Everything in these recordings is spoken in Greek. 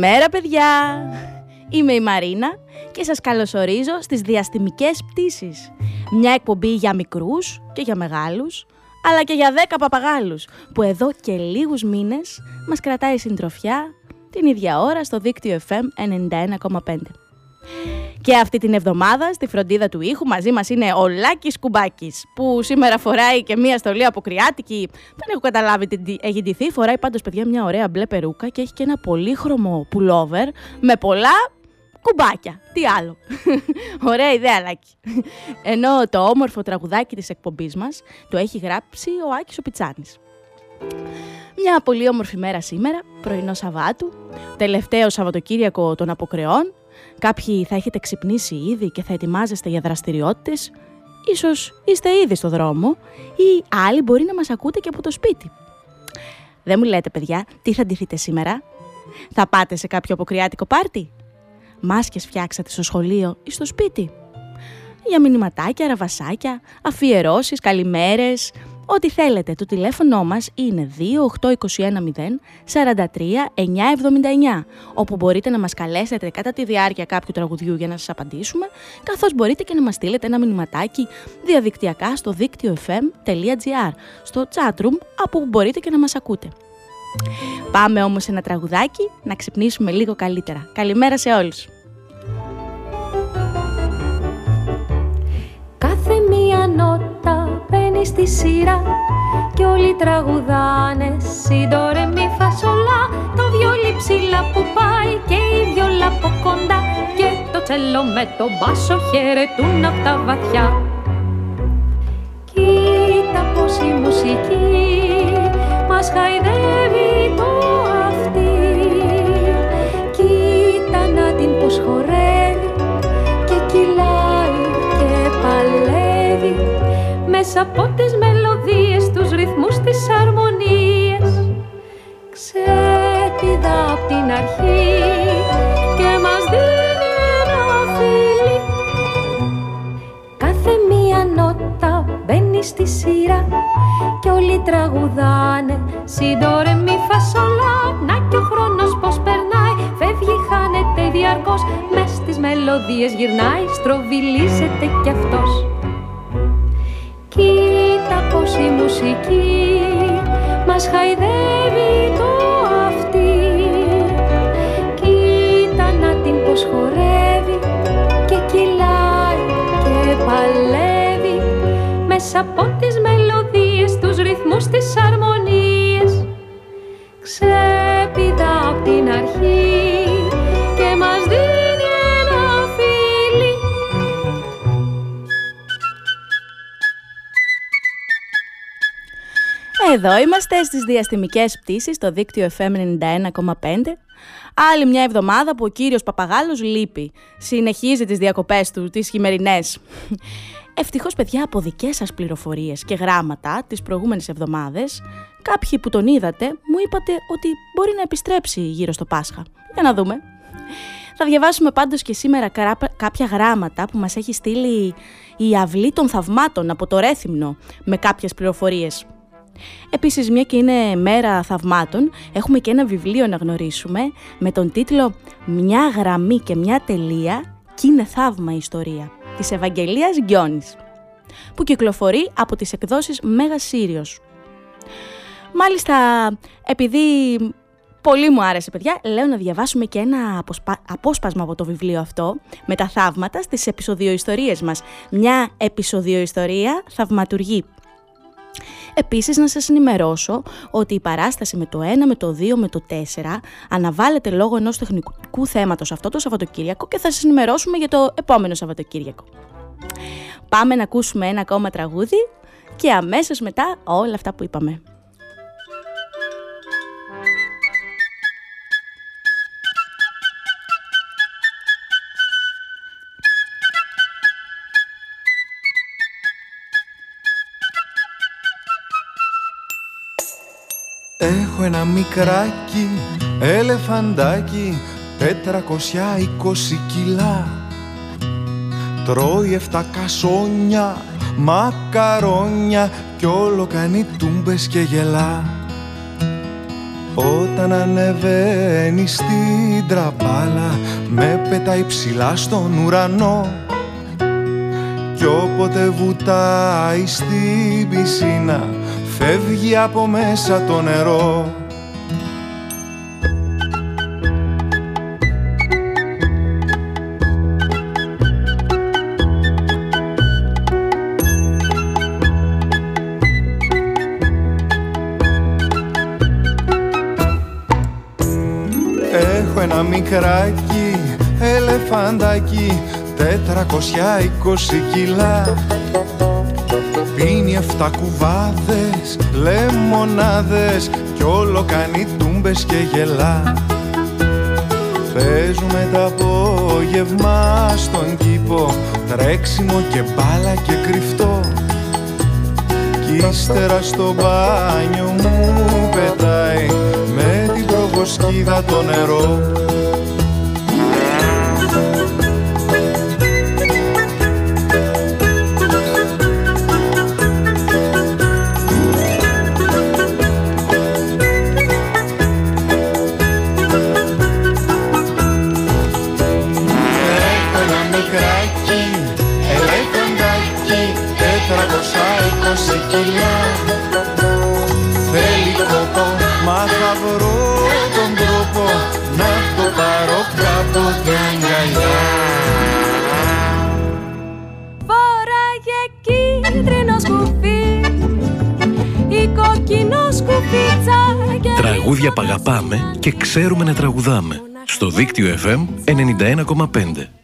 Καλημέρα παιδιά! Είμαι η Μαρίνα και σας καλωσορίζω στις διαστημικές πτήσεις. Μια εκπομπή για μικρούς και για μεγάλους, αλλά και για δέκα παπαγάλους, που εδώ και λίγους μήνες μας κρατάει συντροφιά την ίδια ώρα στο δίκτυο FM 91,5. Και αυτή την εβδομάδα στη φροντίδα του ήχου μαζί μας είναι ο Λάκης Κουμπάκης που σήμερα φοράει και μία στολή αποκριάτικη. Δεν έχω καταλάβει τι έχει ντυθεί. Φοράει πάντως παιδιά μια ωραία μπλε περούκα και έχει και ένα πολύχρωμο πουλόβερ με πολλά κουμπάκια. Τι άλλο. Ωραία ιδέα, Λάκη. Ενώ το όμορφο τραγουδάκι της εκπομπής μας το έχει γράψει ο Άκης ο Πιτσάνης. Μια πολύ όμορφη μέρα σήμερα, πρωινό Σαββάτου, τελευταίο Σαββατοκύριακο των Αποκρεών Κάποιοι θα έχετε ξυπνήσει ήδη και θα ετοιμάζεστε για δραστηριότητες. Ίσως είστε ήδη στο δρόμο ή άλλοι μπορεί να μας ακούτε και από το σπίτι. Δεν μου λέτε παιδιά, τι θα ντυθείτε σήμερα. Θα πάτε σε κάποιο αποκριάτικο πάρτι; Μάσκες φτιάξατε στο σχολείο ή στο σπίτι; Για μηνυματάκια, ραβασάκια, αφιερώσεις, καλημέρες, Ό,τι θέλετε, το τηλέφωνο μας είναι 28210 όπου μπορείτε να μας καλέσετε κατά τη διάρκεια κάποιου τραγουδιού για να σας απαντήσουμε, καθώς μπορείτε και να μας στείλετε ένα μηνυματάκι διαδικτυακά στο δίκτυο fm.gr, στο chatroom, από όπου μπορείτε και να μας ακούτε. Πάμε όμως σε ένα τραγουδάκι να ξυπνήσουμε λίγο καλύτερα. Καλημέρα σε όλους! Κάθε μία νότα μπαίνει στη σειρά και όλοι τραγουδάνε σύντορε μη φασολά. Το βιόλι ψηλά που πάει και η βιόλα από κοντά και το τσέλο με το μπάσο χαιρετούν απ' τα βαθιά. Κοίτα πως η μουσική μας χαϊδεύει το αυτή Κοίτα να την πως χορεύει μέσα από τις μελωδίες, τους ρυθμούς, τις αρμονίες ξέπηδα απ' την αρχή και μας δίνει ένα φίλι. Κάθε μία νότα μπαίνει στη σειρά και όλοι τραγουδάνε. Συντόρε μη φασολά, να κι ο χρόνος πως περνάει. Φεύγει, χάνεται διαρκώς, μες στις μελωδίες γυρνάει. Στροβιλίζεται κι αυτός Κοίτα πως η μουσική μας χαϊδεύει το αυτή Κοίτα να την πως χορεύει και κυλάει και παλεύει Μέσα από τις μελωδίες, τους ρυθμούς, τις αρμονίες. Ξέπηδα απ' την αρχή Εδώ είμαστε στις διαστημικές πτήσεις στο δίκτυο FM 91,5. Άλλη μια εβδομάδα που ο κύριος Παπαγάλος λείπει. Συνεχίζει τις διακοπές του, τις χειμερινές. Ευτυχώς παιδιά από δικές σας πληροφορίες και γράμματα τις προηγούμενες εβδομάδες, κάποιοι που τον είδατε μου είπατε ότι μπορεί να επιστρέψει γύρω στο Πάσχα. Για να δούμε. Θα διαβάσουμε πάντως και σήμερα κάποια γράμματα που μας έχει στείλει η Αυλή των Θαυμάτων από το Ρέθυμνο με κάποιες πληροφορίες. Επίσης, μια και είναι μέρα θαυμάτων, έχουμε και ένα βιβλίο να γνωρίσουμε με τον τίτλο «Μια γραμμή και μια τελεία κι είναι θαύμα η ιστορία» της Ευαγγελίας Γκιόνης, που κυκλοφορεί από τις εκδόσεις Μέγας Σύριος. Μάλιστα, επειδή Πολύ μου άρεσε, παιδιά. Λέω να διαβάσουμε και ένα απόσπασμα από το βιβλίο αυτό με τα θαύματα στις επεισοδιοϊστορίες μας. Μια επεισοδιοϊστορία θαυματουργή. Επίσης να σας ενημερώσω ότι η παράσταση με το 1, με το 2, με το 4 αναβάλλεται λόγω ενός τεχνικού θέματος αυτό το Σαββατοκύριακο και θα σας ενημερώσουμε για το επόμενο Σαββατοκύριακο. Πάμε να ακούσουμε ένα ακόμα τραγούδι και αμέσως μετά όλα αυτά που είπαμε. Έχω ένα μικράκι ελεφαντάκι τετρακοσιά είκοσι κιλά. Τρώει εφτά κασόνια, μακαρόνια κι όλο κάνει τούμπες και γελά. Όταν ανεβαίνει στην τραπάλα με πετάει ψηλά στον ουρανό. Κι όποτε βουτάει στην πισίνα φεύγει από μέσα το νερό. Έχω ένα μικράκι ελεφαντάκι τετρακοσιά είκοσι κιλά Πίνει εφτά κουβάδες, λεμονάδες Κι όλο κάνει τούμπες και γελά. Παίζουμε τα απόγευμα στον κήπο Τρέξιμο και μπάλα και κρυφτό. Κι ύστερα στο μπάνιο μου πετάει Με την προβοσκίδα το νερό Θέλει κόπο, μα θα βρω τον τρόπο Να το πάρω κάποτε αγκαλιά Φοράγε κίτρινο σκουφί. Η κοκκινό σκουφίτσα Τραγούδια παγαπάμε και ξέρουμε να τραγουδάμε. Στο δίκτυο FM 91,5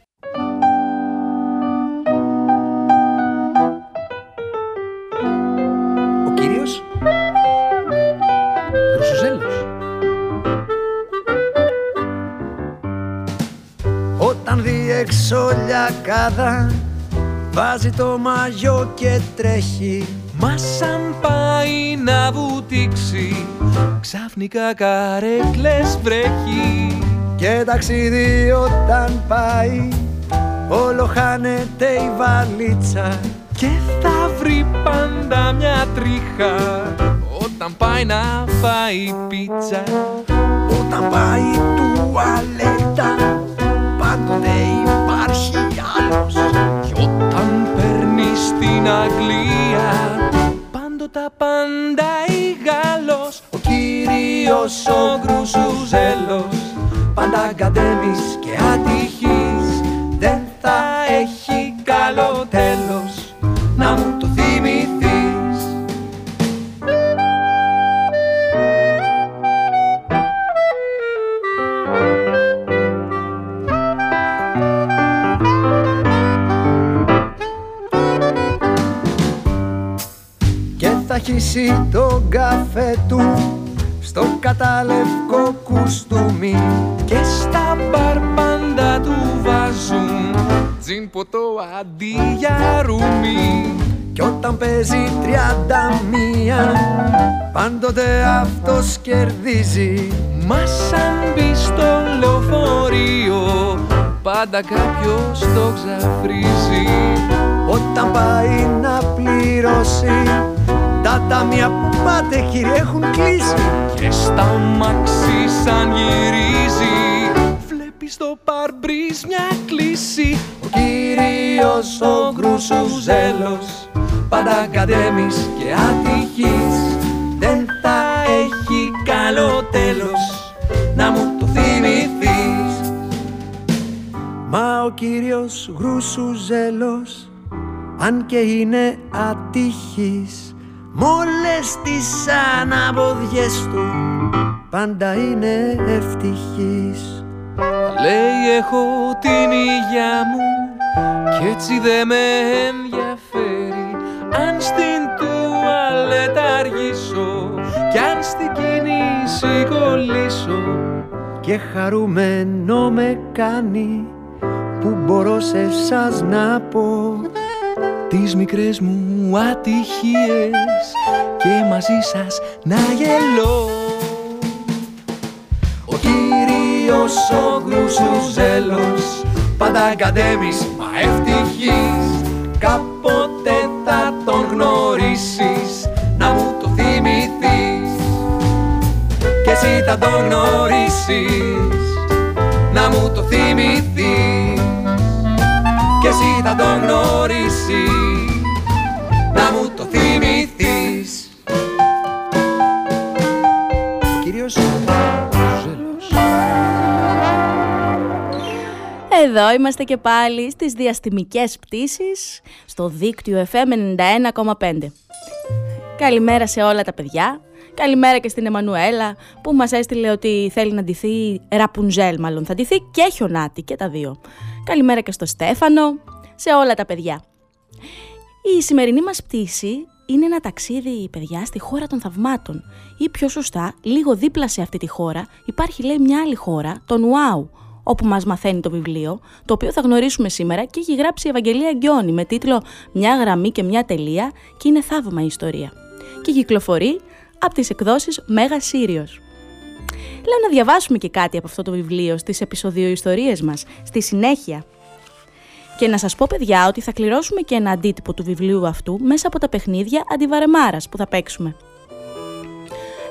λιακάδα Βάζει το μαγιό και τρέχει. Μα σαν πάει να βουτήξει Ξαφνικά καρέκλες βρέχει. Και ταξίδι όταν πάει Όλο χάνεται η βαλίτσα. Και θα βρει πάντα μια τρίχα Όταν πάει να φάει πίτσα. Όταν πάει τουαλέτα Κι όταν παίρνει στην Αγγλία Πάντοτα πάντα η Γάλλος. Ο κύριος ο Γκρουσουζέλος Πάντα κατέμεις και ατυχής Δεν θα έχει καλό τέλος Και θα χύσει τον καφέ του Στο καταλευκό κουστούμι Και στα μπαρ πάντα του βάζουν Τζιν ποτό αντί για ρούμι. Κι όταν παίζει τριάντα μία Πάντοτε αυτός κερδίζει. Μα σαν μπει στο λεωφορείο Πάντα κάποιος το ξαφρίζει. Όταν πάει να πληρώσει τα μια που πάτε κυρίε έχουν κλείσει. Και στα μαξί σαν γυρίζει Βλέπεις το παρμπρίζ μια κλίση. Ο κύριος ο γκρουσουζέλος Πάντα κατέμεις και ατυχής. Δεν θα έχει καλό τέλος Να μου το θυμηθείς. Μα ο κύριος γρουσουζέλος αν και είναι ατυχής μ' όλες τις αναποδιές του πάντα είναι ευτυχής. Λέει έχω την υγειά μου κι έτσι δε με ενδιαφέρει. Αν στην τουαλέτα αργήσω κι αν στην κίνηση κολλήσω και χαρούμενο με κάνει που μπορώ σε εσάς να πω τις μικρές μου ατυχίες και μαζί σας να γελώ. Ο κύριος ο γρουσουζέλος πάντα κατέμεις μα ευτυχής. Κάποτε θα τον γνωρίσεις να μου το θυμηθείς. Και εσύ θα τον γνωρίσεις να μου το θυμηθείς. και εσύ θα τον γνωρίσεις να μου το θυμηθείς Ο κύριος Εδώ είμαστε και πάλι στις διαστημικές πτήσεις στο δίκτυο FM 91,5. Καλημέρα σε όλα τα παιδιά. Καλημέρα και στην Εμμανουέλα που μας έστειλε ότι θέλει να ντυθεί Ραπουνζέλ μάλλον. Θα ντυθεί και χιονάτι και τα δύο. Καλημέρα και στο Στέφανο, σε όλα τα παιδιά. Η σημερινή μας πτήση είναι ένα ταξίδι, παιδιά, στη χώρα των θαυμάτων. Ή πιο σωστά, λίγο δίπλα σε αυτή τη χώρα υπάρχει λέει μια άλλη χώρα, τον Ουάου, όπου μας μαθαίνει το βιβλίο, το οποίο θα γνωρίσουμε σήμερα και έχει γράψει η Ευαγγελία Γκιόνι με τίτλο «Μια γραμμή και μια τελεία» και είναι θαύμα η ιστορία. Και κυκλοφορεί από τις εκδόσεις Μέγας Σύριος. Λέω να διαβάσουμε και κάτι από αυτό το βιβλίο στις επεισοδιο ιστορίες μας, στη συνέχεια. Και να σας πω παιδιά ότι θα κληρώσουμε και ένα αντίτυπο του βιβλίου αυτού μέσα από τα παιχνίδια αντιβαρεμάρας που θα παίξουμε.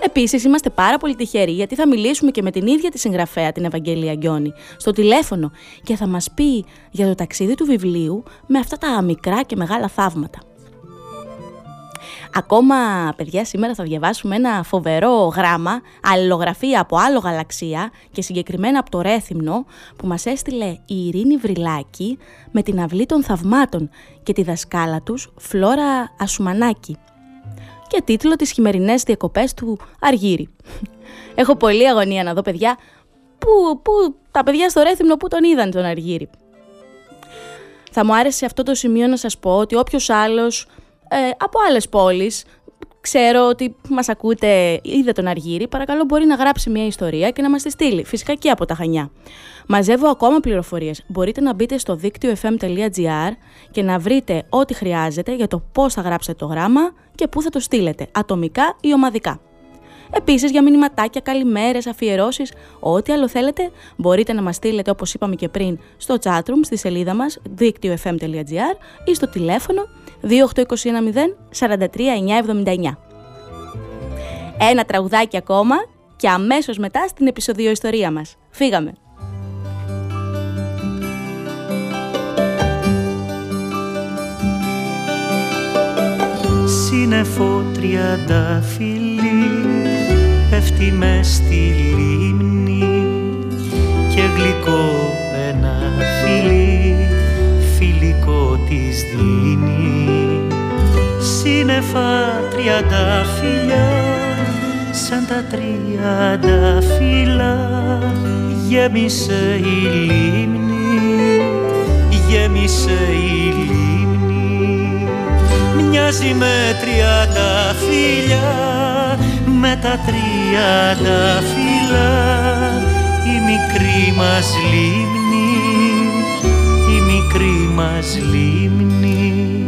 Επίσης, είμαστε πάρα πολύ τυχεροί γιατί θα μιλήσουμε και με την ίδια τη συγγραφέα, την Ευαγγέλια Γκιόνη, στο τηλέφωνο και θα μας πει για το ταξίδι του βιβλίου με αυτά τα μικρά και μεγάλα θαύματα. Ακόμα, παιδιά, σήμερα θα διαβάσουμε ένα φοβερό γράμμα, αλληλογραφία από άλλο γαλαξία και συγκεκριμένα από το Ρέθυμνο που μας έστειλε η Ειρήνη Βρυλάκη με την αυλή των θαυμάτων και τη δασκάλα τους Φλόρα Ασουμανάκη και τίτλο τις χειμερινές διακοπές του Αργύρι. Έχω πολλή αγωνία να δω παιδιά που, που τα παιδιά στο Ρέθυμνο που τον είδαν τον Αργύρι. Θα μου άρεσε αυτό το σημείο να σας πω ότι όποιος άλλος ε, από άλλες πόλεις ξέρω ότι μας ακούτε, είδε τον Αργύρι, παρακαλώ μπορεί να γράψει μια ιστορία και να μας τη στείλει, φυσικά και από τα Χανιά. Μαζεύω ακόμα πληροφορίες. Μπορείτε να μπείτε στο δίκτυο fm.gr και να βρείτε ό,τι χρειάζεται για το πώς θα γράψετε το γράμμα και πού θα το στείλετε, ατομικά ή ομαδικά. Επίσης για μηνυματάκια, καλημέρες, αφιερώσεις, ό,τι άλλο θέλετε μπορείτε να μας στείλετε όπως είπαμε και πριν στο chatroom στη σελίδα μας δίκτυο.fm.gr ή στο τηλέφωνο 28210 43979. Ένα τραγουδάκι ακόμα και αμέσως μετά στην επεισοδιο ιστορία μας. Φύγαμε! Σύννεφο τριανταφυλλί πέφτει μες στη λίμνη και γλυκό ένα φιλί φιλικό της δίνει. Σύννεφα τριανταφυλλιά σαν τα τριανταφύλλα γέμισε η λίμνη γέμισε η λίμνη. Μοιάζει με τριάντα φίλια με τα τριάντα φύλλα η μικρή μας λίμνη η μικρή μας λίμνη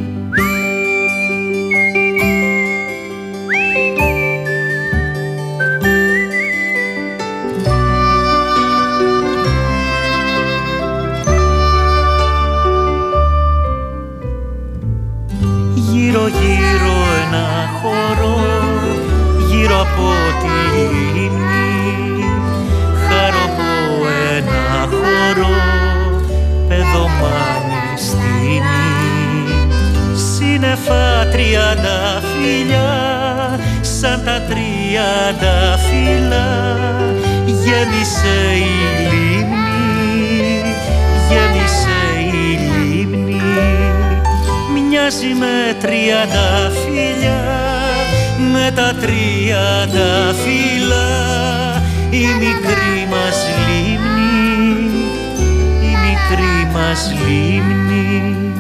σύννεφα τριάντα φιλιά σαν τα τριάντα φύλλα γέμισε η λίμνη γέμισε η λίμνη. Μοιάζει με τριάντα φιλιά με τα τριάντα φύλλα η μικρή μας λίμνη η μικρή μας λίμνη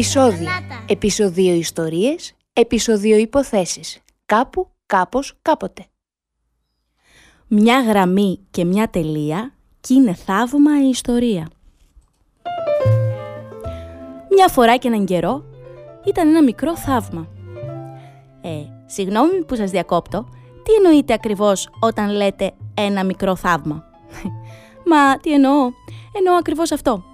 Επισόδια. Επισοδίο ιστορίες. Επισοδίο υποθέσεις. Κάπου, κάπως, κάποτε. Μια γραμμή και μια τελεία κι είναι θαύμα η ιστορία. Μια φορά και έναν καιρό ήταν ένα μικρό θαύμα. Ε, συγγνώμη που σας διακόπτω, τι εννοείτε ακριβώς όταν λέτε ένα μικρό θαύμα. Μα τι εννοώ, εννοώ ακριβώς αυτό.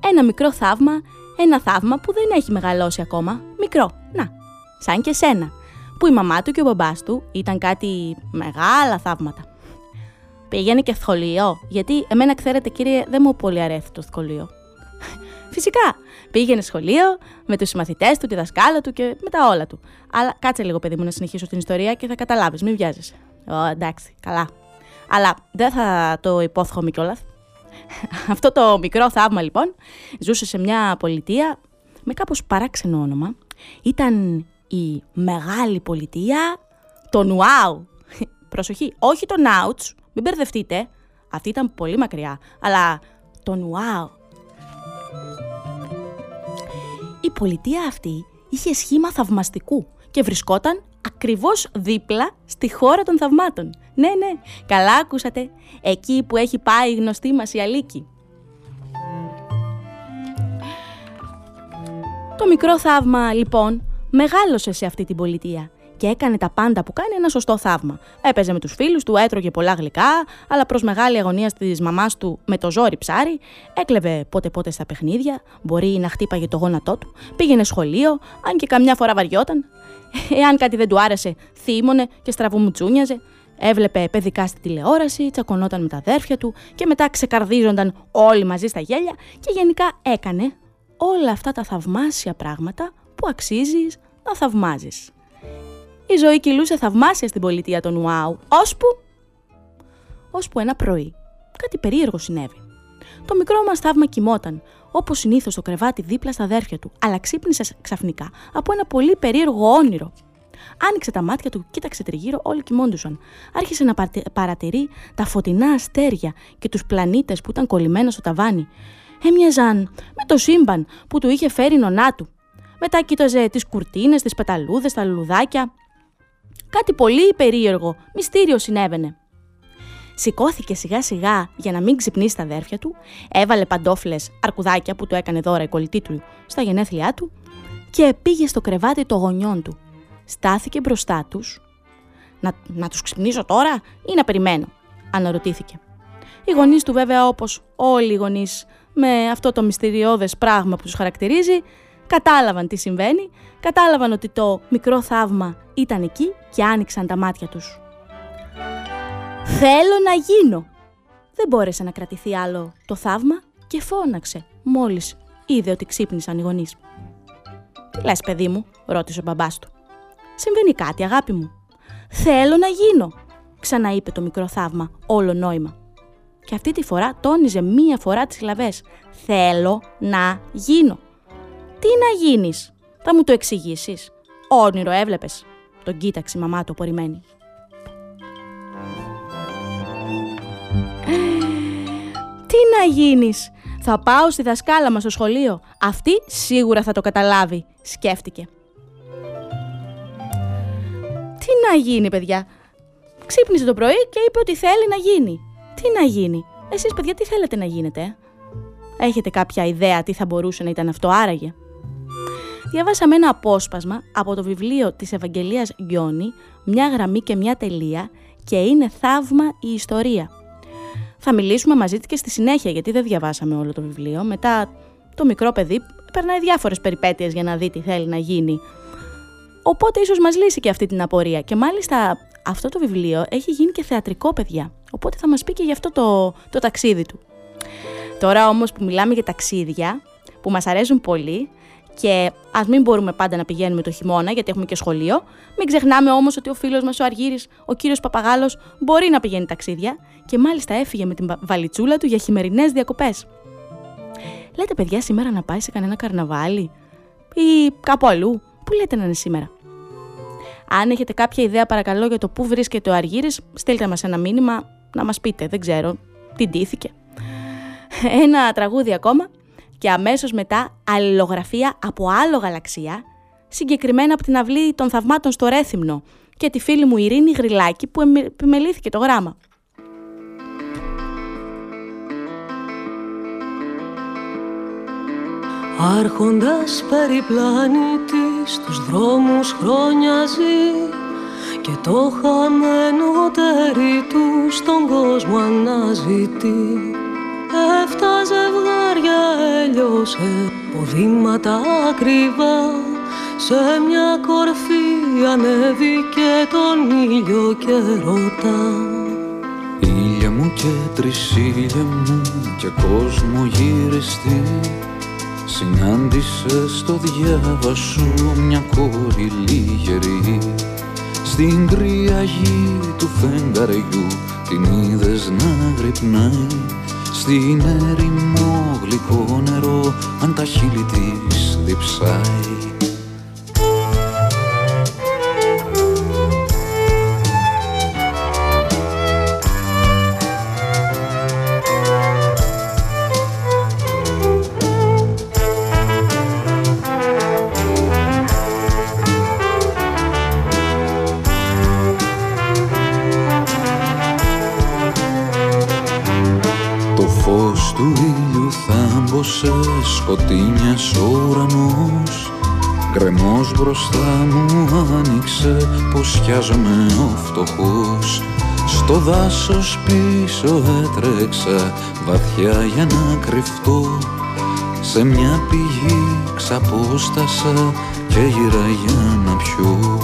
Ένα μικρό θαύμα ένα θαύμα που δεν έχει μεγαλώσει ακόμα, μικρό, να, σαν και σένα, που η μαμά του και ο μπαμπάς του ήταν κάτι μεγάλα θαύματα. Πήγαινε και σχολείο, γιατί εμένα ξέρετε κύριε δεν μου πολύ αρέσει το σχολείο. Φυσικά, πήγαινε σχολείο με τους συμμαθητές του, τη δασκάλα του και με τα όλα του. Αλλά κάτσε λίγο παιδί μου να συνεχίσω την ιστορία και θα καταλάβεις, μην βιάζεσαι. Ω, εντάξει, καλά. Αλλά δεν θα το υπόθομαι κιόλας. Αυτό το μικρό θαύμα λοιπόν ζούσε σε μια πολιτεία με κάπως παράξενο όνομα. Ήταν η μεγάλη πολιτεία το Νουάου. Προσοχή, όχι το Νάουτς, μην μπερδευτείτε. Αυτή ήταν πολύ μακριά, αλλά το Νουάου. Η πολιτεία αυτή είχε σχήμα θαυμαστικού και βρισκόταν ακριβώς δίπλα στη χώρα των θαυμάτων. Ναι, ναι, καλά ακούσατε. Εκεί που έχει πάει η γνωστή μας η Αλίκη. Το μικρό θαύμα, λοιπόν, μεγάλωσε σε αυτή την πολιτεία και έκανε τα πάντα που κάνει ένα σωστό θαύμα. Έπαιζε με τους φίλους του, έτρωγε πολλά γλυκά, αλλά προς μεγάλη αγωνία της μαμάς του με το ζόρι ψάρι, έκλεβε πότε πότε στα παιχνίδια, μπορεί να χτύπαγε το γόνατό του, πήγαινε σχολείο, αν και καμιά φορά βαριόταν, Εάν κάτι δεν του άρεσε, θύμωνε και στραβομουτσούνιαζε. Έβλεπε παιδικά στη τηλεόραση, τσακωνόταν με τα αδέρφια του και μετά ξεκαρδίζονταν όλοι μαζί στα γέλια και γενικά έκανε όλα αυτά τα θαυμάσια πράγματα που αξίζεις να θαυμάζεις. Η ζωή κυλούσε θαυμάσια στην πολιτεία των Ουάου, ώσπου... ώσπου ένα πρωί κάτι περίεργο συνέβη. Το μικρό μας θαύμα κοιμόταν, όπως συνήθως στο κρεβάτι δίπλα στα αδέρφια του, αλλά ξύπνησε ξαφνικά από ένα πολύ περίεργο όνειρο. Άνοιξε τα μάτια του, κοίταξε τριγύρω, όλοι κοιμόντουσαν. Άρχισε να παρατηρεί τα φωτεινά αστέρια και τους πλανήτες που ήταν κολλημένα στο ταβάνι. Έμοιαζαν με το σύμπαν που του είχε φέρει η νονά του. Μετά κοίταζε τις κουρτίνες, τις πεταλούδες, τα λουλουδάκια. Κάτι πολύ περίεργο, μυστήριο συνέβαινε. Σηκώθηκε σιγά σιγά για να μην ξυπνήσει τα αδέρφια του, έβαλε παντόφλες αρκουδάκια που του έκανε δώρα η κολλητή του στα γενέθλιά του και πήγε στο κρεβάτι των γονιών του. Στάθηκε μπροστά τους. Να, να τους ξυπνήσω τώρα ή να περιμένω, αναρωτήθηκε. Οι γονείς του, βέβαια, όπως όλοι οι γονείς με αυτό το μυστηριώδες πράγμα που τους χαρακτηρίζει, κατάλαβαν τι συμβαίνει, κατάλαβαν ότι το μικρό θαύμα ήταν εκεί και άνοιξαν τα μάτια τους. Θέλω να γίνω. Δεν μπόρεσε να κρατηθεί άλλο το θαύμα και φώναξε μόλις είδε ότι ξύπνησαν οι γονείς. «Τι λες παιδί μου» ρώτησε ο μπαμπάς του. «Συμβαίνει κάτι αγάπη μου». «Θέλω να γίνω» ξαναείπε το μικρό θαύμα όλο νόημα. Και αυτή τη φορά τόνιζε μία φορά τις συλλαβές. «Θέλω να γίνω». «Τι να γίνεις» θα μου το εξηγήσεις. Όνειρο έβλεπες. Τον κοίταξε η μαμά του απορριμμένη. Τι να γίνεις, Θα πάω στη δασκάλα μας στο σχολείο. Αυτή σίγουρα θα το καταλάβει, σκέφτηκε. Τι να γίνει, παιδιά; Ξύπνησε το πρωί και είπε ότι θέλει να γίνει. Τι να γίνει; Εσείς, παιδιά, τι θέλετε να γίνετε, ε; Έχετε κάποια ιδέα τι θα μπορούσε να ήταν αυτό άραγε; Διαβάσαμε ένα απόσπασμα από το βιβλίο της Ευαγγελίας Γιώνη, μια γραμμή και μια τελεία και είναι θαύμα η ιστορία. Θα μιλήσουμε μαζί της και στη συνέχεια γιατί δεν διαβάσαμε όλο το βιβλίο. Μετά το μικρό παιδί περνάει διάφορες περιπέτειες για να δει τι θέλει να γίνει. Οπότε ίσως μας λύσει και αυτή την απορία. Και μάλιστα αυτό το βιβλίο έχει γίνει και θεατρικό παιδιά. Οπότε θα μας πει και γι' αυτό το, το ταξίδι του. Τώρα όμως που μιλάμε για ταξίδια που μας αρέσουν πολύ και ας μην μπορούμε πάντα να πηγαίνουμε το χειμώνα, γιατί έχουμε και σχολείο. Μην ξεχνάμε όμως ότι ο φίλος μας ο Αργύρι, ο κύριος Παπαγάλος, μπορεί να πηγαίνει ταξίδια και μάλιστα έφυγε με την βαλιτσούλα του για χειμερινές διακοπές. Λέτε, παιδιά, σήμερα να πάει σε κανένα καρναβάλι ή κάπου αλλού; Πού λέτε να είναι σήμερα; Αν έχετε κάποια ιδέα, παρακαλώ, για το πού βρίσκεται ο Αργύρι, στείλτε μας ένα μήνυμα να μας πείτε. Δεν ξέρω τι ντύθηκε. Ένα τραγούδι ακόμα και αμέσως μετά αλληλογραφία από άλλο γαλαξία, συγκεκριμένα από την αυλή των θαυμάτων στο Ρέθυμνο και τη φίλη μου Ειρήνη Γρυλάκη που επιμελήθηκε το γράμμα. Άρχοντας περιπλάνητη στους δρόμους χρόνια ζει και το χαμένο τέρι του στον κόσμο αναζητεί Εφτά ζευγάρια έλειωσε ποδήματα ακριβά. Σε μια κορφή ανέβηκε τον ήλιο και ρωτά. Ήλια μου και τρισίλια μου και κόσμο γυριστή Συνάντησε στο διάβα σου μια κόρη λίγερη. Στην κρύα γη του φεγγαριού την είδες να γρυπνάει στην έρημο γλυκό νερό αν τα χείλη της διψάει μπροστά μου άνοιξε πως χιάζομαι ο φτωχός. Στο δάσος πίσω έτρεξα βαθιά για να κρυφτώ. Σε μια πηγή ξαπόστασα και γύρα για να πιω.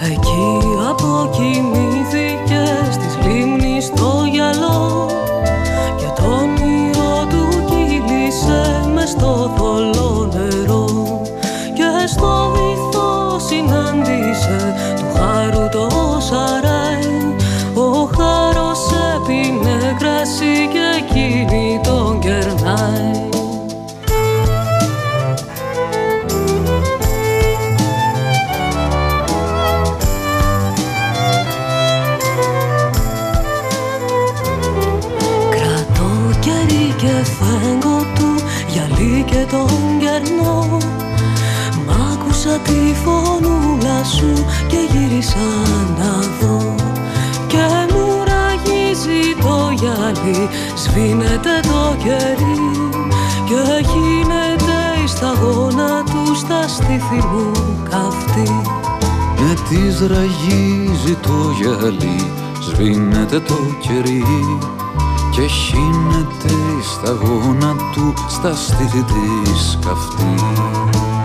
Εκεί αποκοιμήθηκες στις λίμνης το γυαλό και τον στο θολό νερό. και στο βυθό συνάντησε. Του χάρου το σαράι ο χάρος έπινε κρασί και εκείνη τον κερνάει. Και τον κερνό. Μ' άκουσα τη φωνούλα σου και γύρισα να δω Και μου ραγίζει το γυαλί, σβήνεται το κερί Και γίνεται η σταγόνα του στα στήθη μου καυτή Με της ραγίζει το γυαλί, σβήνεται το κερί και χύνεται η σταγόνα του στα στήθη της καυτής.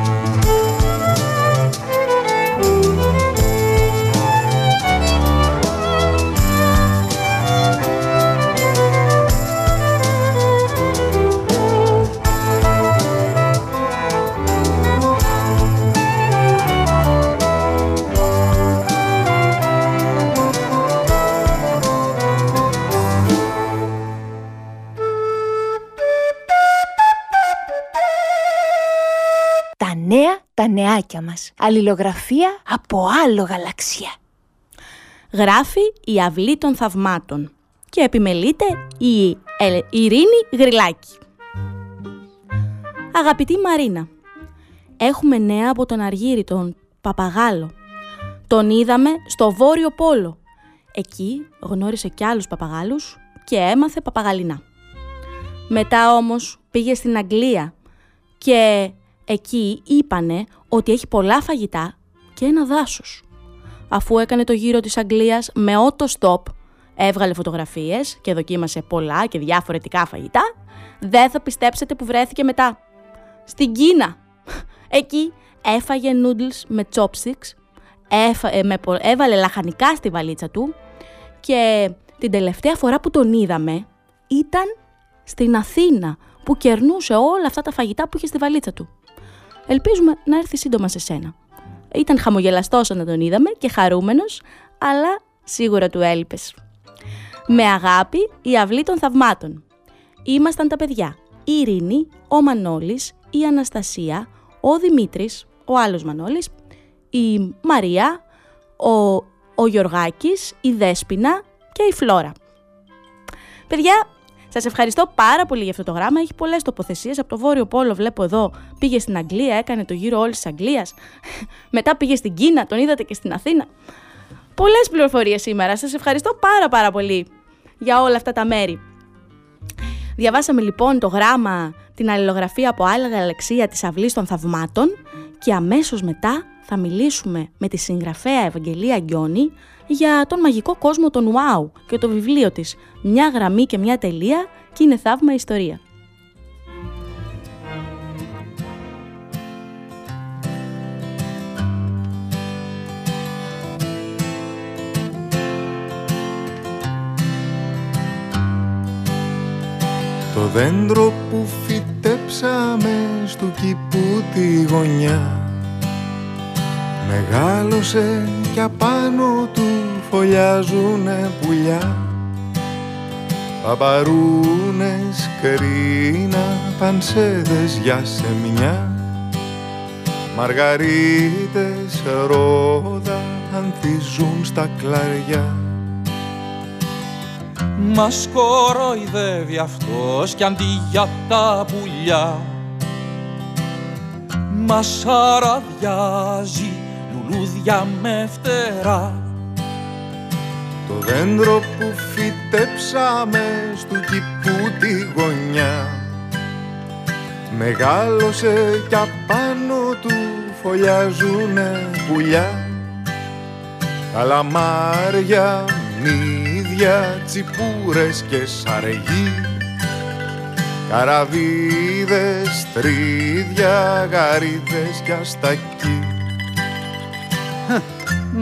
Τα νεάκια μας. Αλληλογραφία από άλλο γαλαξία. Γράφει η Αυλή των Θαυμάτων και επιμελείται η Ειρήνη Γρυλάκη. Αγαπητή Μαρίνα, έχουμε νέα από τον Αργύρι, τον Παπαγάλο. Τον είδαμε στο Βόρειο Πόλο. Εκεί γνώρισε κι άλλους παπαγάλους και έμαθε παπαγαλινά. Μετά όμως πήγε στην Αγγλία και εκεί είπανε ότι έχει πολλά φαγητά και ένα δάσος. Αφού έκανε το γύρο της Αγγλίας με ότο stop, έβγαλε φωτογραφίες και δοκίμασε πολλά και διαφορετικά φαγητά, δεν θα πιστέψετε που βρέθηκε μετά. Στην Κίνα. Εκεί έφαγε noodles με chopsticks, ε, έβαλε λαχανικά στη βαλίτσα του και την τελευταία φορά που τον είδαμε ήταν στην Αθήνα που κερνούσε όλα αυτά τα φαγητά που είχε στη βαλίτσα του. Ελπίζουμε να έρθει σύντομα σε σένα. Ήταν χαμογελαστός όταν τον είδαμε και χαρούμενος, αλλά σίγουρα του έλειπες. Με αγάπη, η αυλή των θαυμάτων. Ήμασταν τα παιδιά. Η Ειρήνη, ο Μανώλης, η Αναστασία, ο Δημήτρης, ο άλλος Μανώλης, η Μαρία, ο, ο Γιωργάκης, η Δέσποινα και η Φλόρα. Παιδιά, Σας ευχαριστώ πάρα πολύ για αυτό το γράμμα. Έχει πολλές τοποθεσίες. Από το Βόρειο Πόλο, βλέπω εδώ, πήγε στην Αγγλία, έκανε το γύρο όλης της Αγγλίας. Μετά πήγε στην Κίνα, τον είδατε και στην Αθήνα. Πολλές πληροφορίες σήμερα. Σας ευχαριστώ πάρα πάρα πολύ για όλα αυτά τα μέρη. Διαβάσαμε λοιπόν το γράμμα, την αλληλογραφία από άλλη γαλαξία της Αυλής των Θαυμάτων και αμέσως μετά θα μιλήσουμε με τη συγγραφέα Ευαγγελία Γκιόνη για τον μαγικό κόσμο των Wow και το βιβλίο της «Μια γραμμή και μια τελεία» και είναι θαύμα ιστορία. Το δέντρο που φυτέψαμε στο κήπου τη γωνιά Μεγάλωσε κι απάνω του φωλιάζουνε πουλιά. Παπαρούνες, κρίνα, πανσέδες για σεμιά Μαργαρίτες, ρόδα, ανθίζουν στα κλαριά. Μας κοροϊδεύει αυτός κι αντί για τα πουλιά. Μας αραδιάζει λουλούδια με φτερά. Το δέντρο που φυτέψαμε στο κήπου τη γωνιά Μεγάλωσε κι απάνω του φωλιάζουνε πουλιά. Καλαμάρια, μύδια, τσιπούρες και σαργοί Καραβίδες, τρίδια, γαρίδες κι αστακοί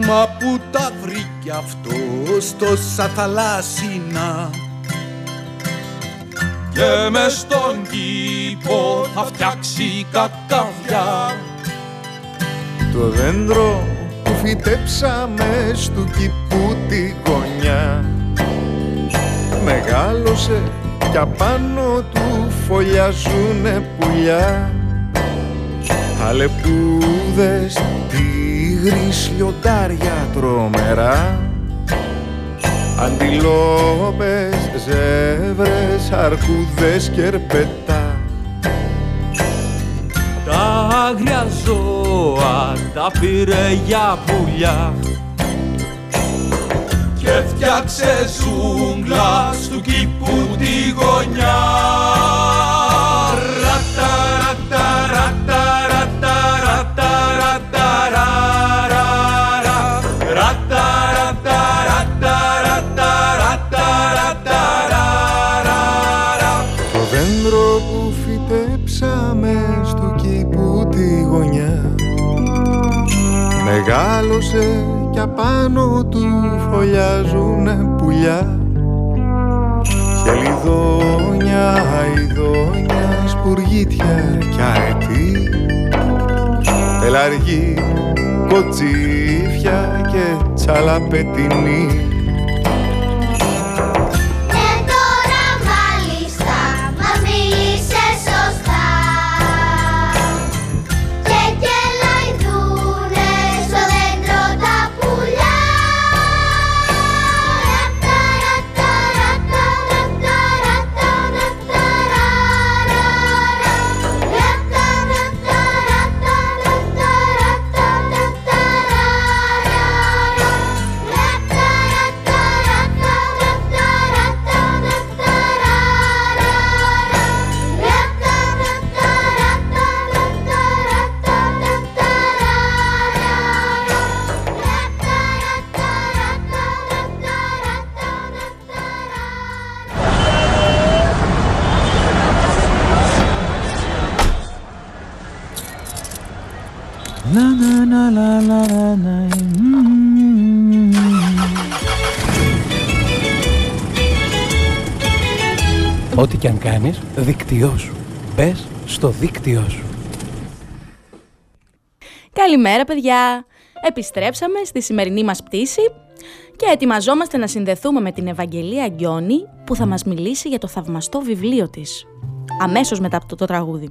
Μα που τα βρήκε αυτό τόσα θαλάσσινα. Και με στον κήπο θα φτιάξει κακαβιά Το δέντρο που φυτέψαμε στο κήπου τη γωνιά Μεγάλωσε κι απάνω του φωλιάζουνε πουλιά. Αλεπούδες, τίγρης, λιοντάρια τρομερά. Αντιλόπες, ζεύρες, αρκούδες και ερπετά. Τα άγρια ζώα τα πήρε για πουλιά. Και φτιάξε ζούγκλας του κήπου τη γωνιά Μεγάλωσε κι απάνω του φωλιάζουνε πουλιά. Χελιδόνια, αηδόνια, σπουργίτια κι αετή. Πελαργή, κοτσίφια και τσαλαπετινή Ό,τι και αν κάνεις, δίκτυό σου. Μπες στο δίκτυό σου. Καλημέρα παιδιά! Επιστρέψαμε στη σημερινή μας πτήση και ετοιμαζόμαστε να συνδεθούμε με την Ευαγγελία Γκιόνη που θα μας μιλήσει για το θαυμαστό βιβλίο της. Αμέσως μετά από το τραγούδι.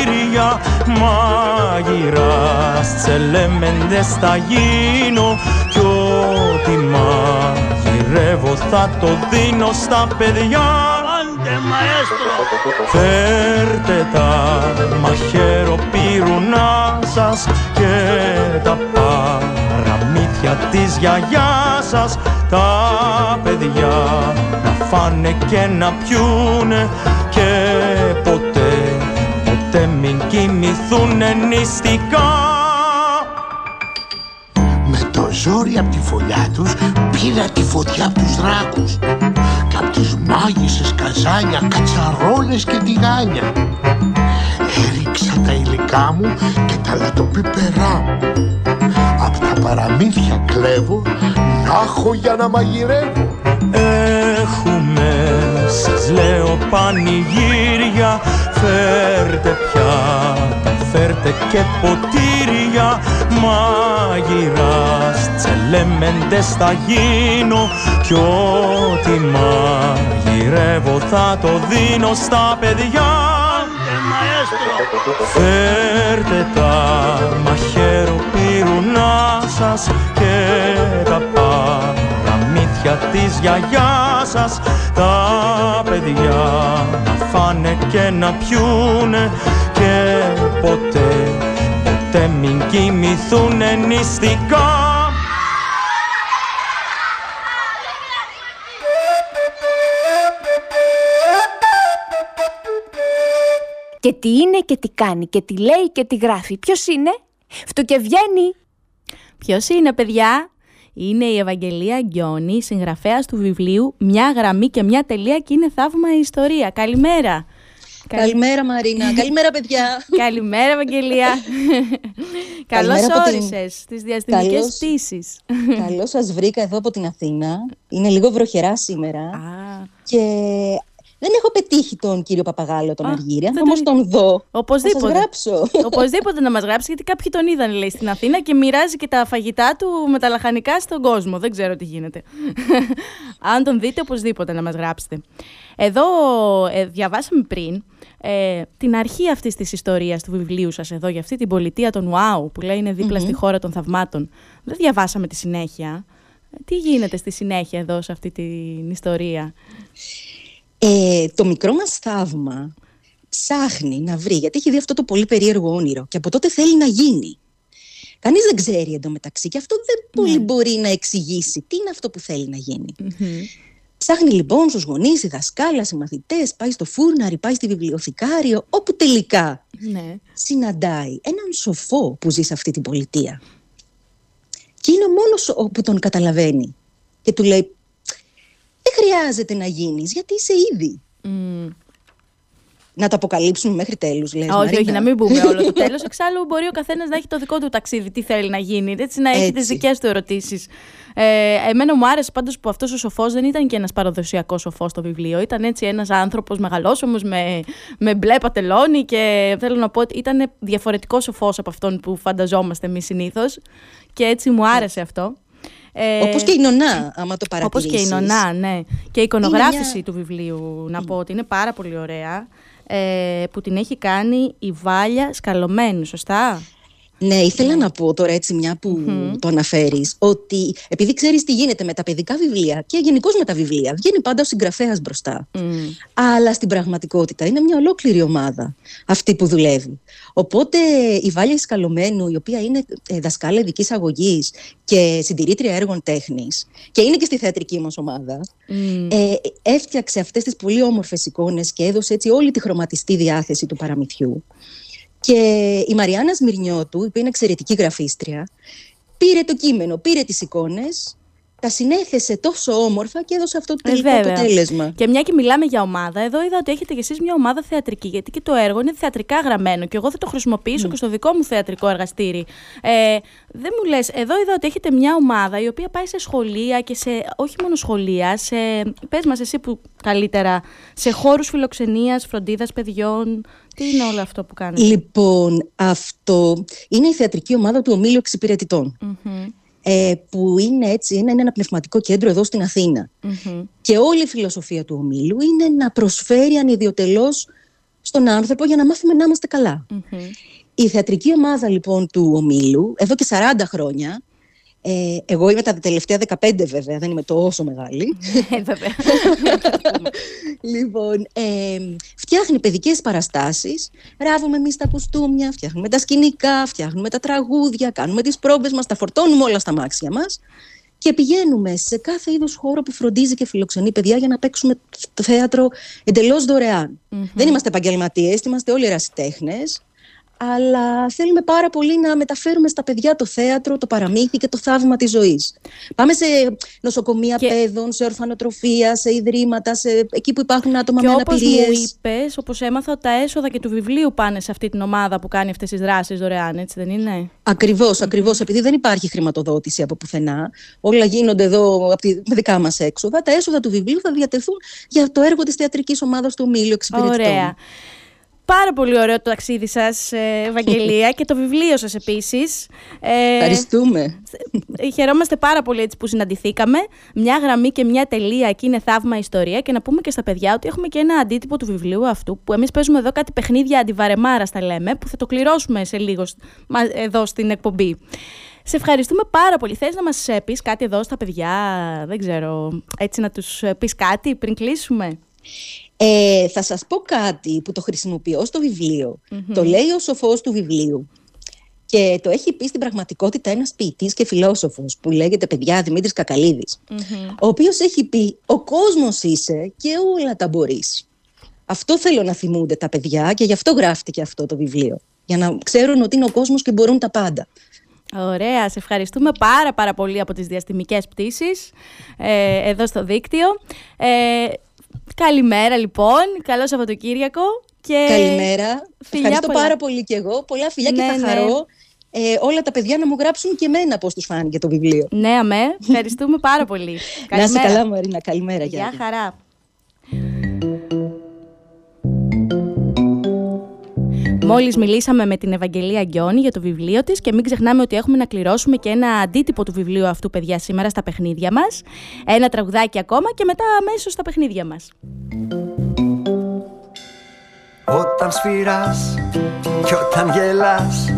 μάγειρας Τσελέμεντες θα γίνω κι ό,τι μαγειρεύω θα το δίνω στα παιδιά. Άντε μαέστρο. Φέρτε τα μαχαίρο πυρουνά σας και τα παραμύθια της γιαγιάς σας. Τα παιδιά να φάνε και να πιούνε κοιμηθούν νηστικά. Με το ζόρι από τη φωλιά τους πήρα τη φωτιά από τους δράκους. Και από τις μάγισσες καζάνια, κατσαρόλες και τηγάνια. Έριξα τα υλικά μου και τα λατοπίπερά μου Απ' τα παραμύθια κλέβω να έχω για να μαγειρεύω. Έχουμε, σας λέω πανηγύρια Φέρτε πιάτα, φέρτε και ποτήρια Μάγειρας, τσελέμεντες θα γίνω Κι ό,τι μαγειρεύω θα το δίνω στα παιδιά. Φέρτε τα μαχαίρο πυρουνά σας και τα παραμύθια της γιαγιάς σας. Τα παιδιά να φάνε και να πιούνε και ποτέ, ποτέ μην κοιμηθούνε νηστικά Και τι είναι και τι κάνει και τι λέει και τι γράφει. Ποιος είναι; βγαίνει. Ποιος είναι παιδιά; Είναι η Ευαγγελία Γκιόνη, συγγραφέας του βιβλίου «Μια γραμμή και μια τελεία» και είναι θαύμα η ιστορία. Καλημέρα. Καλημέρα Μαρίνα. Καλημέρα παιδιά. Καλημέρα Ευαγγελία. Καλώς όρισες στις διαστημικές πτήσεις. Καλώς σας βρήκα εδώ από την Αθήνα. Είναι λίγο βροχερά σήμερα. Και δεν έχω πετύχει τον κύριο Παπαγάλο, τον Αργύρι. Αν όμως τον δω, Οπωσδήποτε. θα σας γράψω. Οπωσδήποτε να μας γράψει, γιατί κάποιοι τον είδαν, λέει, στην Αθήνα και μοιράζει και τα φαγητά του με τα λαχανικά στον κόσμο. Δεν ξέρω τι γίνεται. Αν τον δείτε, οπωσδήποτε να μας γράψετε. Εδώ ε, διαβάσαμε πριν ε, την αρχή αυτής της ιστορίας του βιβλίου σας εδώ, για αυτή την πολιτεία των Ουάου, που λέει είναι στη χώρα των θαυμάτων. Δεν διαβάσαμε τη συνέχεια. Τι γίνεται στη συνέχεια εδώ σε αυτή την ιστορία; Ε, το μικρό μας θαύμα ψάχνει να βρει, γιατί έχει δει αυτό το πολύ περίεργο όνειρο και από τότε θέλει να γίνει. Κανείς δεν ξέρει εντωμεταξύ και αυτό δεν πολύ ναι. μπορεί να εξηγήσει τι είναι αυτό που θέλει να γινει Ψάχνει λοιπόν στους γονείς, οι δασκάλα, οι μαθητές, πάει στο φούρναρι, πάει στη βιβλιοθηκάριο, όπου τελικά ναι. συναντάει έναν σοφό που ζει σε αυτή την πολιτεία. Και είναι ο μόνος που τον καταλαβαίνει και του λέει δεν χρειάζεται να γίνεις, γιατί είσαι ήδη. Να το αποκαλύψουμε μέχρι τέλους, λες. όχι, όχι, να μην μπούμε όλο το τέλος. Εξάλλου, μπορεί ο καθένας να έχει το δικό του ταξίδι, τι θέλει να γίνει, έτσι, να έχει τις δικές του ερωτήσεις. Ε, εμένα μου άρεσε πάντως που αυτός ο σοφός δεν ήταν και ένας παραδοσιακός σοφός στο βιβλίο. Ήταν έτσι ένας άνθρωπος μεγαλόσωμος με, με μπλε πατελόνι και θέλω να πω ότι ήταν διαφορετικός σοφός από αυτόν που φανταζόμαστε εμείς συνήθως. Και έτσι μου άρεσε αυτό. Ε, Όπως και η Νονά, άμα το παρατηρήσεις. Όπως και η Νονά, ναι. Και η εικονογράφηση του βιβλίου, να πω ότι είναι πάρα πολύ ωραία. Ε, που την έχει κάνει η Βάλια Σκαλωμένη, σωστά; Ναι, ήθελα να πω τώρα έτσι μια που το αναφέρεις, ότι επειδή ξέρεις τι γίνεται με τα παιδικά βιβλία και γενικώ με τα βιβλία, βγαίνει πάντα ο συγγραφέας μπροστά. Αλλά στην πραγματικότητα είναι μια ολόκληρη ομάδα αυτή που δουλεύει. Οπότε η Βάλια Σκαλωμένου, η οποία είναι ε, δασκάλα ειδικής αγωγής και συντηρήτρια έργων τέχνης, και είναι και στη θεατρική μας ομάδα, ε, έφτιαξε αυτές τις πολύ όμορφες εικόνες και έδωσε έτσι όλη τη χρωματιστή διάθεση του παραμυθιού. Και η Μαριάννα Σμυρνιώτου, που είναι εξαιρετική γραφίστρια, πήρε το κείμενο, πήρε τις εικόνες, τα συνέθεσε τόσο όμορφα και έδωσε αυτό το ε, τελικό ε, αποτέλεσμα. Και μια και μιλάμε για ομάδα, εδώ είδα ότι έχετε κι εσείς μια ομάδα θεατρική, γιατί και το έργο είναι θεατρικά γραμμένο και εγώ θα το χρησιμοποιήσω και στο δικό μου θεατρικό εργαστήρι. Ε, δεν μου λες, εδώ είδα ότι έχετε μια ομάδα η οποία πάει σε σχολεία και σε, όχι μόνο σχολεία, σε, πες μας εσύ που καλύτερα, σε χώρους φιλοξενίας, φροντίδας παιδιών, τι είναι όλο αυτό που κάνετε; Λοιπόν, αυτό είναι η θεατρική ομάδα του Ομίλου Ε, που είναι έτσι, είναι, ένα πνευματικό κέντρο εδώ στην αθηνα Και όλη η φιλοσοφία του ομίλου είναι να προσφέρει ανιδιοτελώς στον άνθρωπο για να μάθουμε να είμαστε Η θεατρική ομάδα λοιπόν του ομίλου, εδώ και 40 χρόνια, ε, εγώ είμαι τα τελευταία 15 βέβαια, δεν είμαι τόσο μεγάλη. Ε, βέβαια. λοιπόν, ε, φτιάχνει παιδικές παραστάσεις, ράβουμε εμείς τα κουστούμια, φτιάχνουμε τα σκηνικά, φτιάχνουμε τα τραγούδια, κάνουμε τις πρόβες μας, τα φορτώνουμε όλα στα μάξια μας και πηγαίνουμε σε κάθε είδος χώρο που φροντίζει και φιλοξενεί παιδιά για να παίξουμε το θέατρο εντελώς Δεν είμαστε επαγγελματίες, είμαστε όλοι ερασιτέχνες αλλά θέλουμε πάρα πολύ να μεταφέρουμε στα παιδιά το θέατρο, το παραμύθι και το θαύμα της ζωής. Πάμε σε νοσοκομεία και... παιδών, σε ορφανοτροφία, σε ιδρύματα, σε... εκεί που υπάρχουν άτομα και με αναπηρίες. Και όπως μου είπες, όπως έμαθα, τα έσοδα και του βιβλίου πάνε σε αυτή την ομάδα που κάνει αυτές τις δράσεις δωρεάν, έτσι δεν είναι; Ακριβώς, ακριβώς. Επειδή δεν υπάρχει χρηματοδότηση από πουθενά, όλα γίνονται εδώ με δικά μας έξοδα, τα έσοδα του βιβλίου θα διατεθούν για το έργο της θεατρικής ομάδας του Μήλου Εξυπηρετητών. Ωραία πάρα πολύ ωραίο το ταξίδι σας, ε, Ευαγγελία, και το βιβλίο σας επίσης. Ε, Ευχαριστούμε. Χαιρόμαστε πάρα πολύ έτσι που συναντηθήκαμε. Μια γραμμή και μια τελεία εκεί είναι θαύμα ιστορία. Και να πούμε και στα παιδιά ότι έχουμε και ένα αντίτυπο του βιβλίου αυτού, που εμείς παίζουμε εδώ κάτι παιχνίδια αντιβαρεμάρας, τα λέμε, που θα το κληρώσουμε σε λίγο εδώ στην εκπομπή. Σε ευχαριστούμε πάρα πολύ. Θες να μας ε, πεις κάτι εδώ στα παιδιά, δεν ξέρω, έτσι να τους πεις κάτι πριν κλείσουμε; Ε, θα σας πω κάτι που το χρησιμοποιώ στο βιβλιο Το λέει ο σοφός του βιβλίου. Και το έχει πει στην πραγματικότητα ένας ποιητής και φιλόσοφος που λέγεται παιδιά Δημήτρης Ο οποίος έχει πει «Ο κόσμος είσαι και όλα τα μπορείς». Αυτό θέλω να θυμούνται τα παιδιά και γι' αυτό γράφτηκε αυτό το βιβλίο. Για να ξέρουν ότι είναι ο κόσμος και μπορούν τα πάντα. Ωραία, σε ευχαριστούμε πάρα πάρα πολύ από τις διαστημικές πτήσεις ε, εδώ στο δίκτυο. Ε, Καλημέρα λοιπόν, καλό Σαββατοκύριακο. Και Καλημέρα. Ευχαριστώ πάρα πολύ και εγώ. Πολλά φιλιά και θα ναι. χαρώ ε, όλα τα παιδιά να μου γράψουν και εμένα πώς τους φάνηκε το βιβλίο. Ναι, αμέ. Ευχαριστούμε πάρα πολύ. Να είσαι καλά Μαρίνα. Καλημέρα. Γεια χαρά. Μόλις μιλήσαμε με την Ευαγγελία Γκιόνη για το βιβλίο της και μην ξεχνάμε ότι έχουμε να κληρώσουμε και ένα αντίτυπο του βιβλίου αυτού, παιδιά, σήμερα στα παιχνίδια μας. Ένα τραγουδάκι ακόμα και μετά αμέσως στα παιχνίδια μας. Όταν σφυράς και όταν γελάς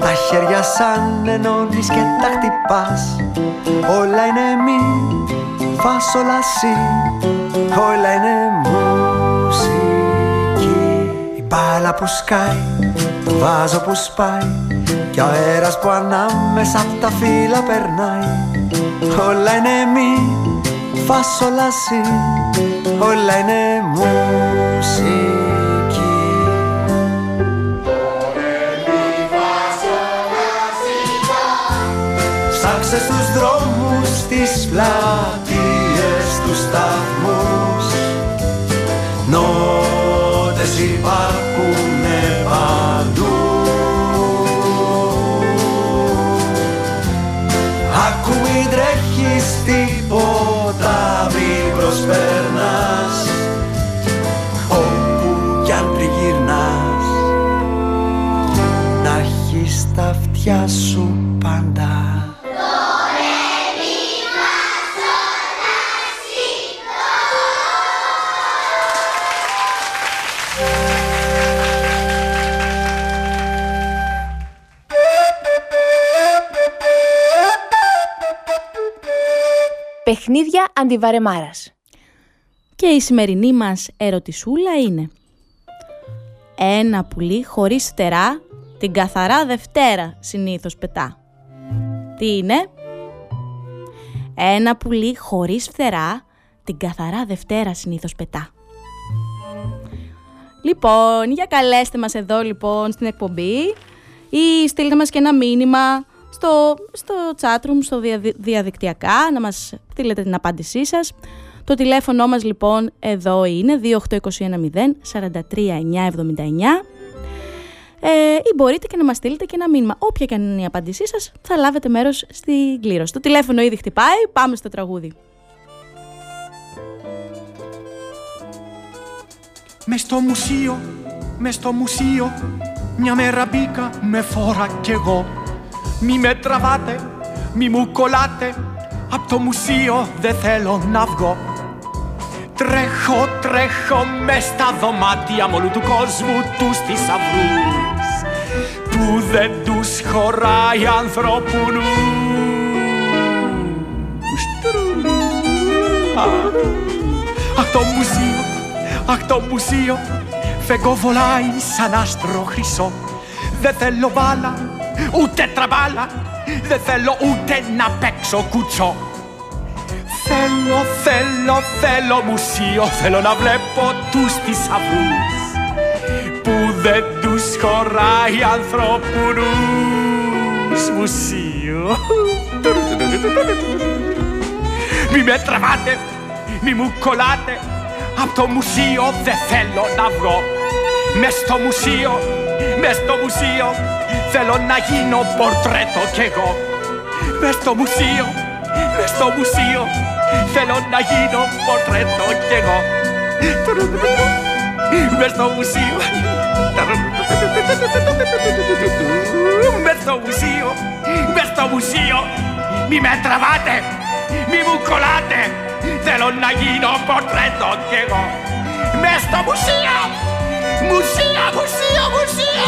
Τα χέρια σαν ενώνεις και τα χτυπάς Όλα είναι μη, φάσολα σι Όλα είναι μπάλα που σκάει, το βάζο που σπάει και ο αέρας που ανάμεσα απ' τα φύλλα περνάει. Όλα είναι μη, φάσολα σι, όλα είναι μουσική. Ψάξε στους δρόμους, τις πλατείες, τους σταθμούς. Νότες υπάρχουνε τίποτα μην προσπέρνας Όπου κι αν τριγυρνάς Να έχεις τα αυτιά σου πάντα Παιχνίδια αντιβαρεμάρας. Και η σημερινή μας ερωτησούλα είναι Ένα πουλί χωρίς φτερά την καθαρά Δευτέρα συνήθως πετά. Τι είναι; Ένα πουλί χωρίς φτερά την καθαρά Δευτέρα συνήθως πετά. Λοιπόν, για καλέστε μας εδώ λοιπόν στην εκπομπή ή στείλτε μας και ένα μήνυμα στο, στο chatroom, στο διαδικτυακά, να μας στείλετε την απάντησή σας. Το τηλέφωνο μας λοιπόν εδώ είναι 28210 43979 ε, ή μπορείτε και να μας στείλετε και ένα μήνυμα. Όποια και αν είναι η απάντησή σας, θα λάβετε μέρος στην κλήρωση. Το τηλέφωνο ήδη χτυπάει, πάμε στο τραγούδι. Μες στο μουσείο, μες στο μουσείο Μια μέρα μπήκα με φόρα κι εγώ Μη με τραβάτε, μη μου κολλάτε. Απ' το μουσείο δεν θέλω να βγω. Τρέχω, τρέχω μες στα δωμάτια μόλου του κόσμου τους θησαυρούς Που δεν τους χωράει ανθρώπου Αχ το μουσείο, αχ το μουσείο Φεγγό βολάει σαν άστρο χρυσό. Δεν θέλω μπάλα, ούτε τραμπάλα Δεν θέλω ούτε να παίξω κουτσό Θέλω, θέλω, θέλω μουσείο Θέλω να βλέπω τους θησαυρούς Που δεν τους χωράει ανθρώπου νους Μουσείο Μη με τραβάτε, μη μου κολλάτε Απ' το μουσείο δεν θέλω να βγω Μες στο μουσείο, μες στο μουσείο Θέλω να γίνω πορτρέτο κι εγώ Μες στο μουσείο, μες στο μουσείο Θέλω να γίνω πορτρέτο κι εγώ Μες στο μουσείο Μες στο μουσείο, μες στο μουσείο Μη με τραβάτε, μη μου κολλάτε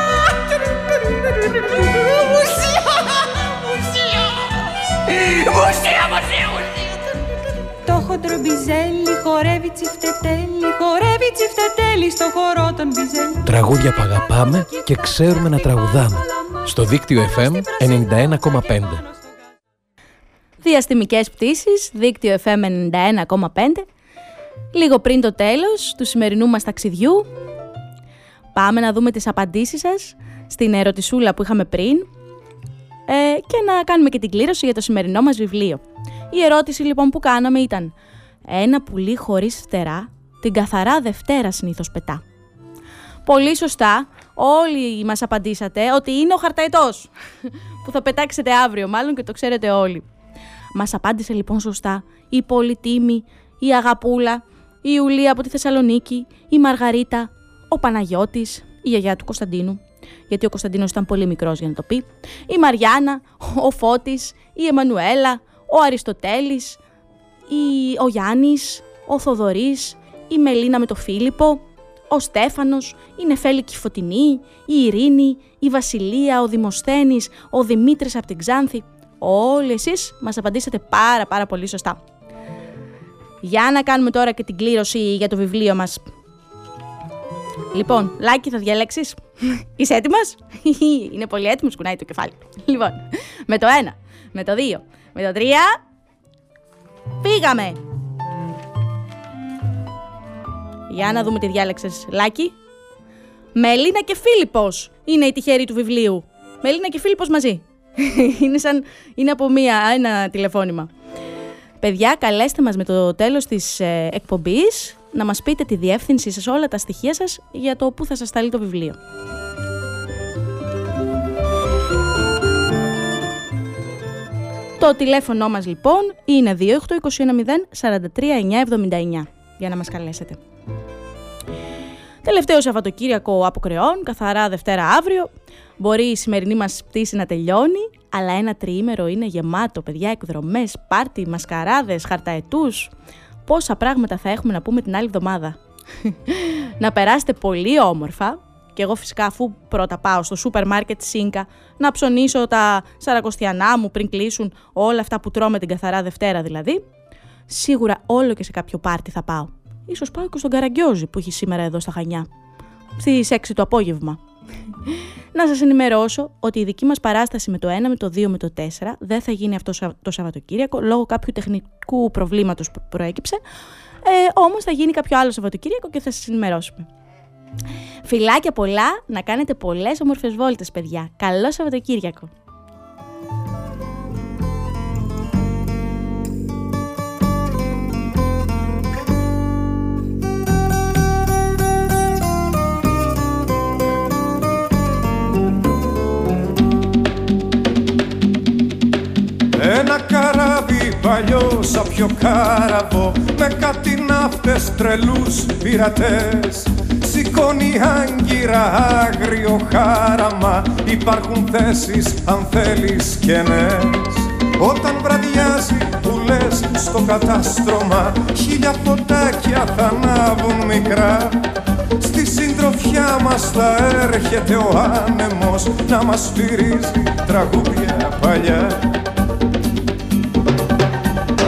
Θέλω να γίνω πορτρέτο κι εγώ Μες στο μουσείο Μουσείο, μουσείο, μουσείο Μουσείο, μουσείο Μουσείο, μουσείο Μουσείο, μουσείο, Το χοντρομπιζέλι χορεύει τσιφτετέλι Χορεύει τσιφτετέλι στο χορό των μπιζέλι. Τραγούδια που αγαπάμε και ξέρουμε να τραγουδάμε. Στο δίκτυο FM 91,5. Διαστημικές πτήσεις, δίκτυο FM 91,5. Λίγο πριν το τέλος του σημερινού μας ταξιδιού, πάμε να δούμε τις απαντήσεις σας στην ερωτησούλα που είχαμε πριν ε, και να κάνουμε και την κλήρωση για το σημερινό μας βιβλίο. Η ερώτηση λοιπόν που κάναμε ήταν «Ένα πουλί χωρίς φτερά, την καθαρά Δευτέρα συνήθως πετά». Πολύ σωστά, όλοι μας απαντήσατε ότι είναι ο χαρταετός που θα πετάξετε αύριο μάλλον και το ξέρετε όλοι. Μας απάντησε λοιπόν σωστά η Πολυτίμη, η Αγαπούλα, η Ιουλία από τη Θεσσαλονίκη, η Μαργαρίτα, ο Παναγιώτης, η γιαγιά του Κωνσταντίνου, γιατί ο Κωνσταντίνος ήταν πολύ μικρός για να το πει, η Μαριάννα, ο Φώτης, η Εμμανουέλα, ο Αριστοτέλης, η... ο Γιάννης, ο Θοδωρής, η Μελίνα με το Φίλιππο, ο Στέφανος, η Νεφέλη και η Φωτεινή, η Ειρήνη, η Βασιλεία, ο Δημοσθένης, ο Δημήτρης από την Ξάνθη. Όλοι εσείς μας απαντήσατε πάρα πάρα πολύ σωστά. Για να κάνουμε τώρα και την κλήρωση για το βιβλίο μας. Λοιπόν, Λάκη θα διαλέξεις; Είσαι έτοιμος; Είναι πολύ έτοιμος, κουνάει το κεφάλι. Λοιπόν, με το ένα, με το δύο, με το τρία... Πήγαμε! Για να δούμε τι διάλεξες, Λάκη. Μελίνα και Φίλιππος είναι η τυχερή του βιβλίου. Μελίνα και Φίλιππος μαζί. είναι σαν, είναι από μία, ένα τηλεφώνημα. Παιδιά, καλέστε μας με το τέλος της ε, εκπομπής να μας πείτε τη διεύθυνσή σας, όλα τα στοιχεία σας για το πού θα σας σταλεί το βιβλίο. Το τηλέφωνο μας λοιπόν είναι 28210 43979 για να μας καλέσετε. Τελευταίο Σαββατοκύριακο από κρεών, καθαρά Δευτέρα αύριο. Μπορεί η σημερινή μας πτήση να τελειώνει, αλλά ένα τριήμερο είναι γεμάτο, παιδιά, εκδρομές, πάρτι, μασκαράδες, χαρταετούς. Πόσα πράγματα θα έχουμε να πούμε την άλλη εβδομάδα. να περάσετε πολύ όμορφα, και εγώ φυσικά αφού πρώτα πάω στο σούπερ μάρκετ Σίνκα να ψωνίσω τα σαρακοστιανά μου πριν κλείσουν όλα αυτά που τρώμε την καθαρά Δευτέρα δηλαδή, σίγουρα όλο και σε κάποιο πάρτι θα πάω. Ίσως πάω και στον Καραγκιόζη που έχει σήμερα εδώ στα Χανιά. Στις 6 το απόγευμα. Να σας ενημερώσω ότι η δική μας παράσταση με το 1, με το 2, με το 4 δεν θα γίνει αυτό το Σαββατοκύριακο λόγω κάποιου τεχνικού προβλήματος που προέκυψε. Ε, όμως θα γίνει κάποιο άλλο Σαββατοκύριακο και θα σας ενημερώσουμε. Φιλάκια πολλά, να κάνετε πολλές όμορφες βόλτες παιδιά. Καλό Σαββατοκύριακο! Ένα καράβι παλιό σαν πιο κάραβο Με κάτι ναύτες τρελούς πειρατές. Σηκώνει άγκυρα άγριο χάραμα Υπάρχουν θέσεις αν θέλεις κενές Όταν βραδιάζει που λες στο κατάστρωμα Χίλια φωτάκια θα ανάβουν μικρά. Στη συντροφιά μας θα έρχεται ο άνεμος Να μας σφυρίζει τραγούδια παλιά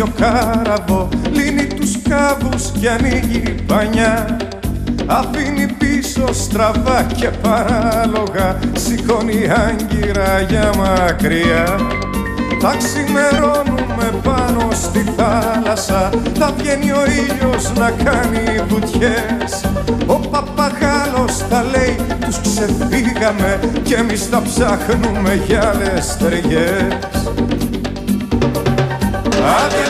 σαν πιο κάραβο Λύνει τους κάβους και ανοίγει πανιά Αφήνει πίσω στραβά και παράλογα Σηκώνει άγκυρα για μακριά. Θα ξημερώνουμε πάνω στη θάλασσα Θα βγαίνει ο ήλιος να κάνει βουτιές. Ο παπαγάλος θα λέει τους ξεφύγαμε Κι εμείς θα ψάχνουμε για άλλες ταιριές Άντε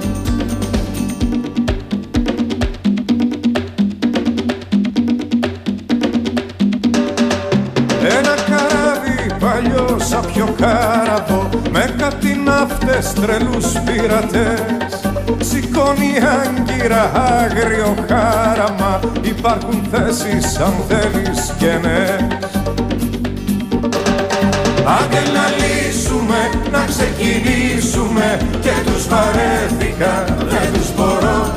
παλιό σαν πιο κάραβο Με κάτι ναύτες τρελούς πειρατές. Σηκώνει άγκυρα άγριο χάραμα Υπάρχουν θέσεις αν θέλεις κενές Άντε να λύσουμε, να ξεκινήσουμε Και τους βαρέθηκα, δεν τους μπορώ.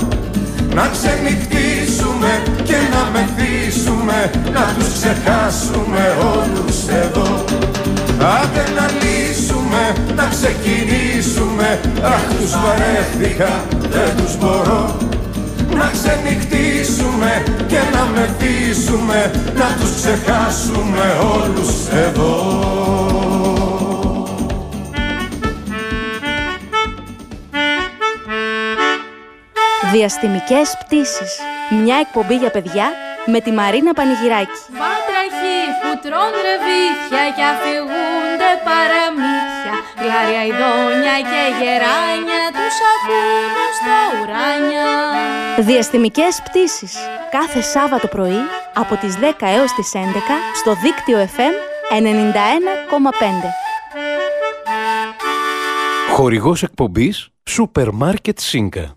Να ξενυχτήσουμε και να μεθύσουμε Να τους ξεχάσουμε όλους εδώ Άντε να λύσουμε, να ξεκινήσουμε Αχ τους βαρέθηκα, δεν τους μπορώ να ξενυχτήσουμε και να μεθύσουμε Να τους ξεχάσουμε όλους εδώ Διαστημικές πτήσεις. Μια εκπομπή για παιδιά με τη Μαρίνα Πανηγυράκη. Βάτραχοι που τρώνε ρεβίθια και αφηγούνται παραμύθια Γλάρια ειδόνια και γεράνια τους ακούνε στα ουράνια Διαστημικές πτήσεις. Κάθε Σάββατο πρωί από τις 10 έως τις 11 στο δίκτυο FM 91,5. Χορηγός εκπομπής Σούπερ Μάρκετ Σίνκα.